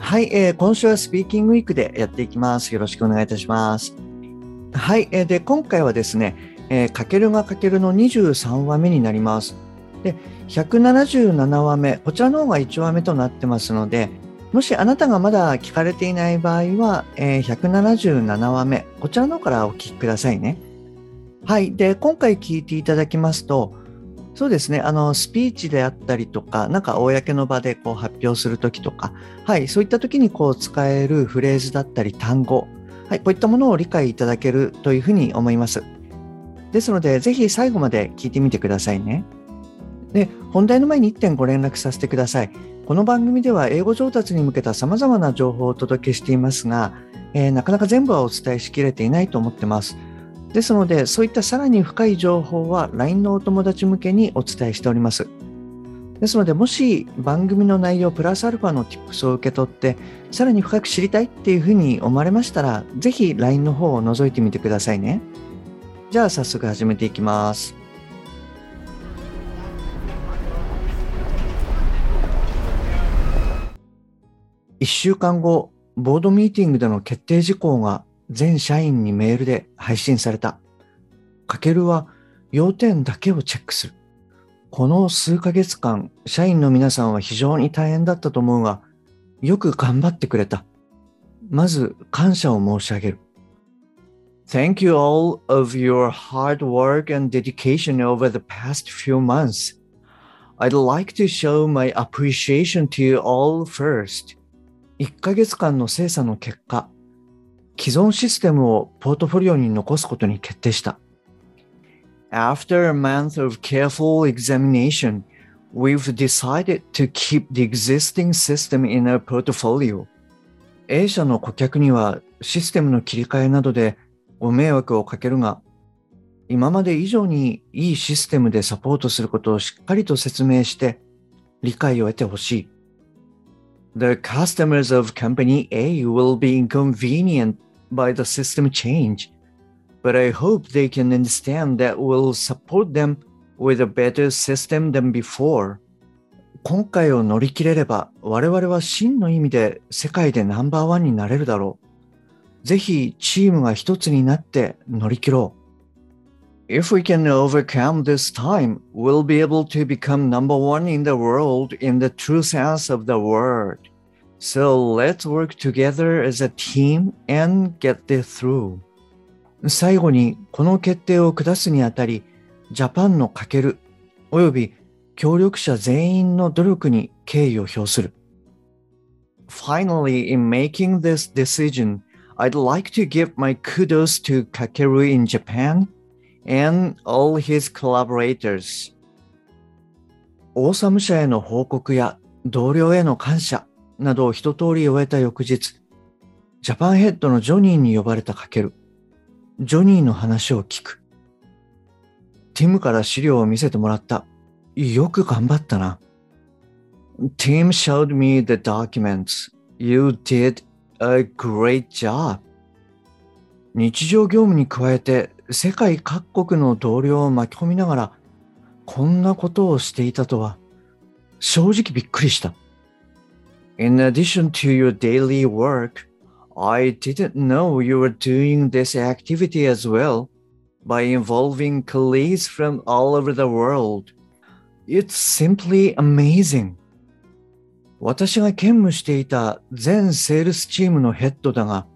はい、えー、今週はスピーキングウィークでやっていきますよろしくお願いいたしますはい、えー、で今回はですね、えー、かけるがかけるの23話目になります。で、177話目、こちらの方が1話目となってますので、もしあなたがまだ聞かれていない場合は、えー、177話目、こちらの方からお聞きくださいね。はい。で、今回聞いていただきますと、そうですね、あの、スピーチであったりとか、なんか公の場でこう発表するときとか、はい、そういったときにこう使えるフレーズだったり単語、はい、こういったものを理解いただけるというふうに思います。ですので、ぜひ最後まで聞いてみてくださいね。で、本題の前に1点ご連絡させてください。この番組では英語上達に向けた様々な情報をお届けしていますが、えー、なかなか全部はお伝えしきれていないと思ってます。ですので、そういったさらに深い情報は LINE のお友達向けにお伝えしております。ですので、もし番組の内容プラスアルファの Tips を受け取って、さらに深く知りたいっていうふうに思われましたら、ぜひ LINE の方を覗いてみてくださいね。じゃあ早速始めていきます。1週間後、ボードミーティングでの決定事項が全社員にメールで配信された。かけるは要点だけをチェックする。この数ヶ月間、社員の皆さんは非常に大変だったと思うが、よく頑張ってくれた。まず感謝を申し上げる。Thank you all of your hard work and dedication over the past few months. I'd like to show my appreciation to you all first. 1ヶ月間の精査の結果、既存システムをポートフォリオに残すことに決定した。After a month of careful examination, we've decided to keep the existing system in our portfolio. A 社の顧客にはシステムの切り替えなどでご迷惑をかけるが、今まで以上にいいシステムでサポートすることをしっかりと説明して理解を得てほしい。The customers of company A will be inconvenient by the system change. but I hope they can understand that we'll support them with a better system than before. 今回を乗り切れれば我々は真の意味で世界でナンバーワンになれるだろう。ぜひチームが一つになって乗り切ろう。If we can overcome this time, we'll be able to become number one in the world in the true sense of the word. So let's work together as a team and get this through. 最後にこの決定を下すにあたり、ジャパンのかける及び協力者全員の努力に敬意を表する。Finally, in making this decision, I'd like to give my kudos to Kakeru in Japan and all his collaborators. オーサム社への報告や同僚への感謝などを一通り終えた翌日、ジャパンヘッドのジョニーに呼ばれたかける。ジョニーの話を聞く。ティムから資料を見せてもらった。よく頑張ったな。Tim showed me the documents. You did a great job. 日常業務に加えて世界各国の同僚を巻き込みながらこんなことをしていたとは正直びっくりした。In addition to your daily work, I didn't know you were doing this activity as well by involving colleagues from all over the world. It's simply amazing. 私が兼務していた全セールスチームのヘッドだが、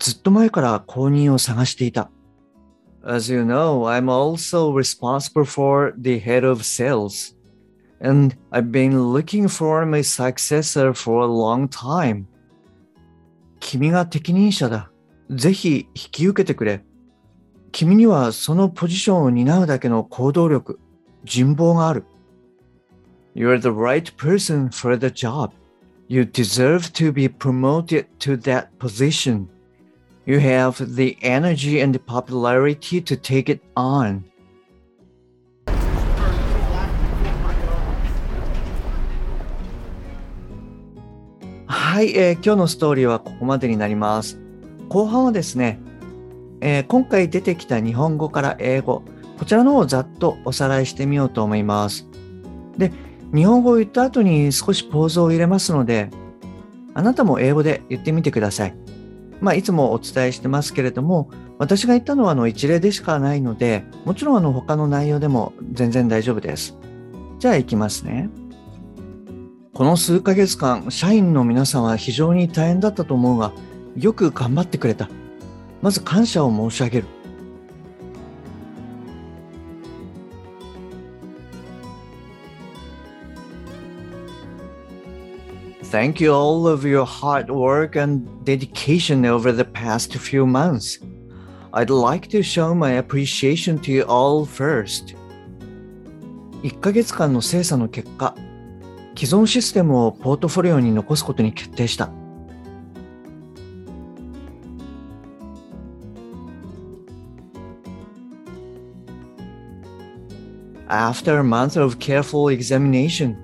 ずっと前から公認を探していた。As you know, I'm also responsible for the head of sales, and I've been looking for my successor for a long time. 君が適任者だ。ぜひ引き受けてくれ。君にはそのポジションを担うだけの行動力、人望がある。You're the right person for the job. You deserve to be promoted to that position. You have the energy and the popularity to take it on. はい、えー、今日のストーリーはここまでになります。後半はですね、えー、今回出てきた日本語から英語、こちらの方をざっとおさらいしてみようと思います。で、日本語を言った後に少しポーズを入れますので、あなたも英語で言ってみてください。まあ、いつもお伝えしてますけれども、私が言ったのはあの一例でしかないので、もちろんあの他の内容でも全然大丈夫です。じゃあ行きますね。この数ヶ月間、社員の皆さんは非常に大変だったと思うが、よく頑張ってくれた。まず感謝を申し上げる。Thank you all of your hard work and dedication over the past few months. I'd like to show my appreciation to you all first. 1ヶ月間の精査の結果、既存システムをポートフォリオに残すことに決定した。After a month of careful examination,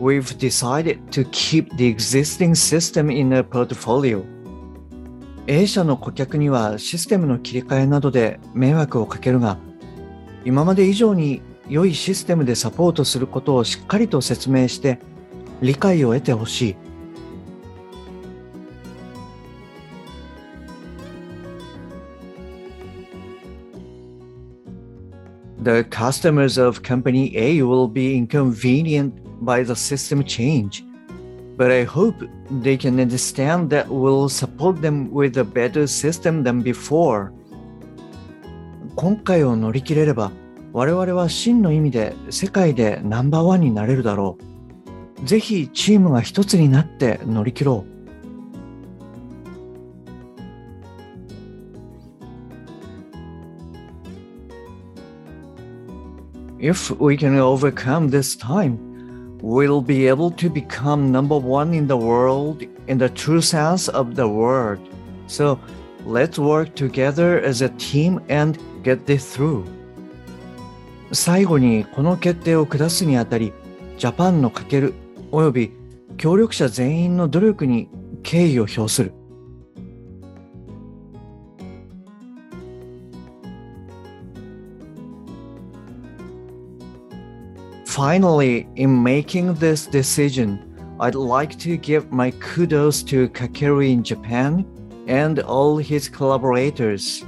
we've decided to keep the existing system in a portfolio. A 社の顧客にはシステムの切り替えなどで迷惑をかけるが、今まで以上に良いシステムでサポートすることをしっかりと説明して理解を得てほしい。The customers of Company A will be inconvenienced by the system change, but I hope they can understand that we'll support them with a better system than before. 今回を乗り切れれば、我々は真の意味で世界でナンバーワンになれるだろう。ぜひチームが一つになって乗り切ろう。If we can overcome this time, we'll be able to become number one in the world in the true sense of the word. So let's work together as a team and get this through. 最後にこの決定を下すにあたり、ジャパンのかける及び協力者全員の努力に敬意を表する。Finally, in making this decision, I'd like to give my kudos to Kakeru in Japan and all his collaborators.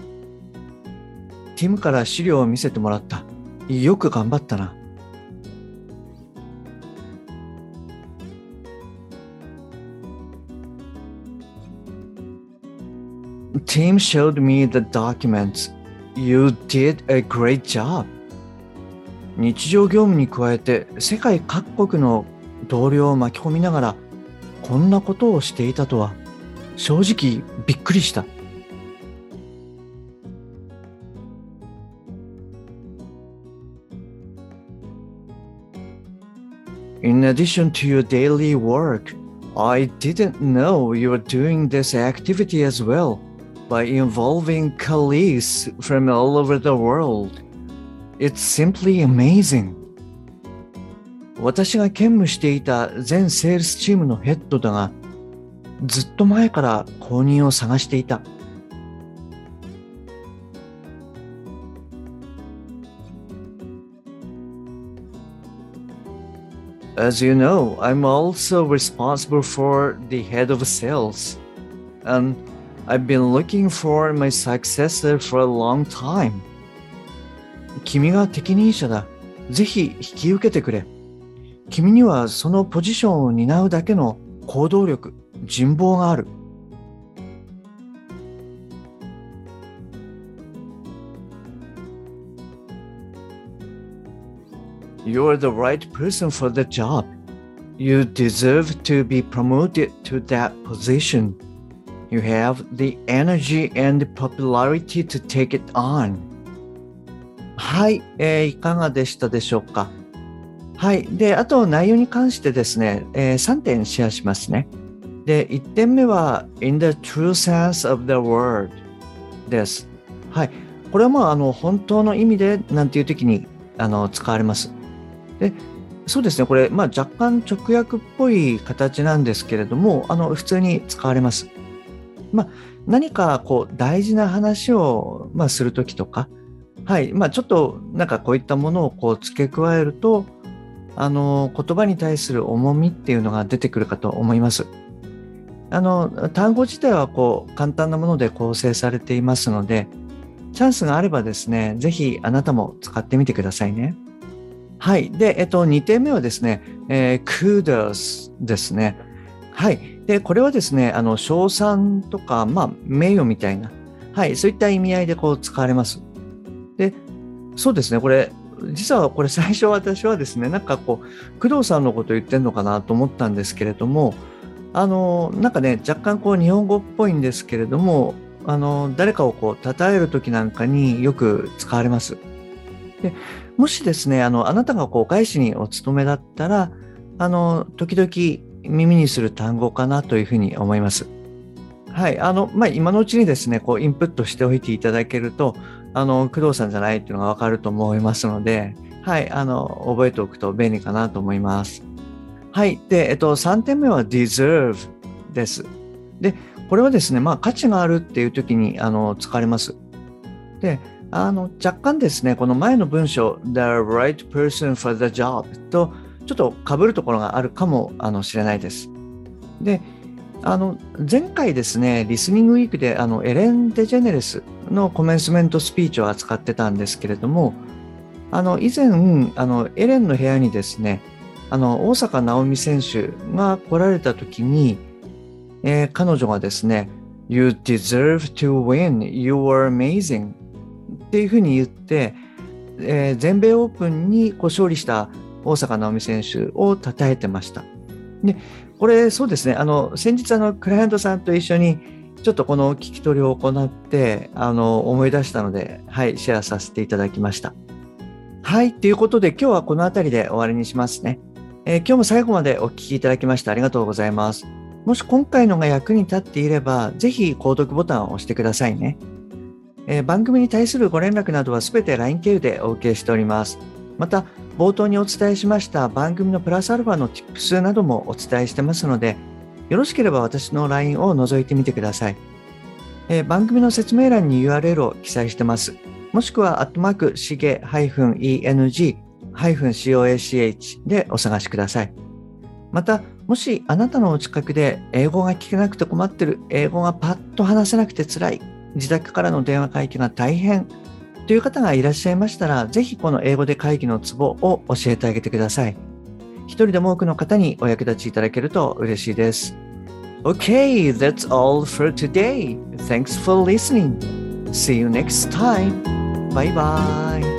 ティムから資料を見せてもらった。よく頑張ったな。Team showed me the documents. You did a great job. 日常業務に加えて世界各国の同僚を巻き込みながらこんなことをしていたとは正直びっくりした。In addition to your daily work, I didn't know you were doing this activity as well by involving colleagues from all over the world. It's simply amazing. 私が兼務していた全セールスチームのヘッドだが、ずっと前から後任を探していた。 As you know, I'm also responsible for the head of sales. And I've been looking for my successor for a long time. 君が適任者だ。ぜひ引き受けてくれ。君にはそのポジションを担うだけの行動力、人望がある。 You're the right person for the job. You deserve to be promoted to that position. You have the energy and popularity to take it on. はい、えー、いかがでしたでしょうかはい。で、あと内容に関してですね、えー3点シェアしますね。で、1点目は、in the true sense of the word です。はい。これはまあ、あの、本当の意味でなんていう時にあの使われます。で、そうですね、これ、まあ、若干直訳っぽい形なんですけれども、あの、普通に使われます。まあ、何かこう、大事な話を、まあ、するときとか、はい。まあ、ちょっと、なんかこういったものをこう付け加えると、あの、言葉に対する重みっていうのが出てくるかと思います。あの、単語自体はこう、簡単なもので構成されていますので、チャンスがあればですね、ぜひあなたも使ってみてくださいね。はい。で、えっと、2点目はですね、えー、kudos ですね。はい。で、これはですね、あの、賞賛とか、まあ、名誉みたいな、はい、そういった意味合いでこう使われます。で、そうですね、これ、実はこれ最初私はですね、なんかこう、工藤さんのこと言ってんのかなと思ったんですけれども、あの、なんかね、若干こう日本語っぽいんですけれども、あの、誰かをこう、称えるときなんかによく使われます。で、もしですね、あの、あなたがこう、外資にお勤めだったら、あの、時々耳にする単語かなというふうに思います。はい。あの、まあ、今のうちにですね、こう、インプットしておいていただけると、あの、工藤さんじゃないっていうのがわかると思いますので、はい。あの、覚えておくと便利かなと思います。はい。で、えっと、3点目は deserve です。で、これはですね、まあ、価値があるっていう時に、あの、使われます。で、あの、若干ですね、この前の文章、the right person for the job と、ちょっと被るところがあるかもあのしれないです。で、あの、前回ですね、リスニングウィークで、あの、エレン・デジェネレスのコメンスメントスピーチを扱ってたんですけれども、あの、以前、あの、エレンの部屋にですね、あの、大坂なおみ選手が来られた時に、えー彼女がですね、You deserve to win. You are amazing. っていうふうに言って、えー全米オープンにこう勝利した大坂なおみ選手を称えてました。で、これそうですね、あの、先日あの、クライアントさんと一緒にちょっとこの聞き取りを行って、あの、思い出したので、はい、シェアさせていただきました。はい、ということで今日はこの辺りで終わりにしますね。えー今日も最後までお聞きいただきましてありがとうございます。もし今回のが役に立っていれば、ぜひ購読ボタンを押してくださいね。えー番組に対するご連絡などはすべて LINE 経由でお受けしております。また、冒頭にお伝えしました番組のプラスアルファの Tips などもお伝えしてますので、よろしければ私の LINE を覗いてみてください。えー番組の説明欄に URL を記載してます。もしくは、アットマーク、しげ -eng-coach でお探しください。また、もしあなたのお近くで英語が聞けなくて困ってる、英語がパッと話せなくて辛い、自宅からの電話会議が大変という方がいらっしゃいましたら、ぜひこの英語で会議のツボを教えてあげてください。一人でも多くの方にお役立ちいただけると嬉しいです。Okay, that's all for today. Thanks for listening. See you next time. Bye bye.